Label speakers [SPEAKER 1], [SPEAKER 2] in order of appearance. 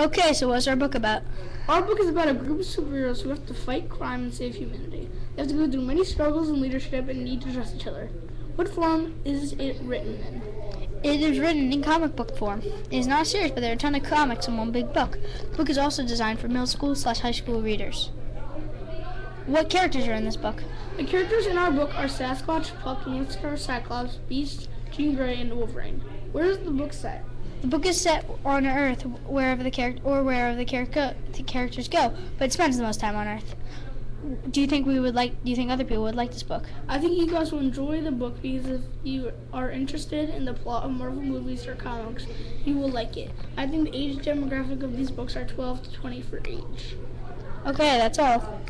[SPEAKER 1] Okay, so what's our book about?
[SPEAKER 2] Our book is about a group of superheroes who have to fight crime and save humanity. They have to go through many struggles in leadership and need to trust each other. What form is it written in?
[SPEAKER 1] It is written in comic book form. It is not a series, but there are a ton of comics in one big book. The book is also designed for middle school slash high school readers. What characters are in this book?
[SPEAKER 2] The characters in our book are Sasquatch, Puck, Moonstar, Cyclops, Beast, Jean Grey, and Wolverine. Where is the book set?
[SPEAKER 1] The book is set on Earth, wherever the character or wherever the, char- the characters go, but it spends the most time on Earth. Do you think we would like? Do you think other people would like this book?
[SPEAKER 2] I think you guys will enjoy the book because if you are interested in the plot of Marvel movies or comics, you will like it. I think the age demographic of these books are 12 to 20 for age.
[SPEAKER 1] Okay, that's all.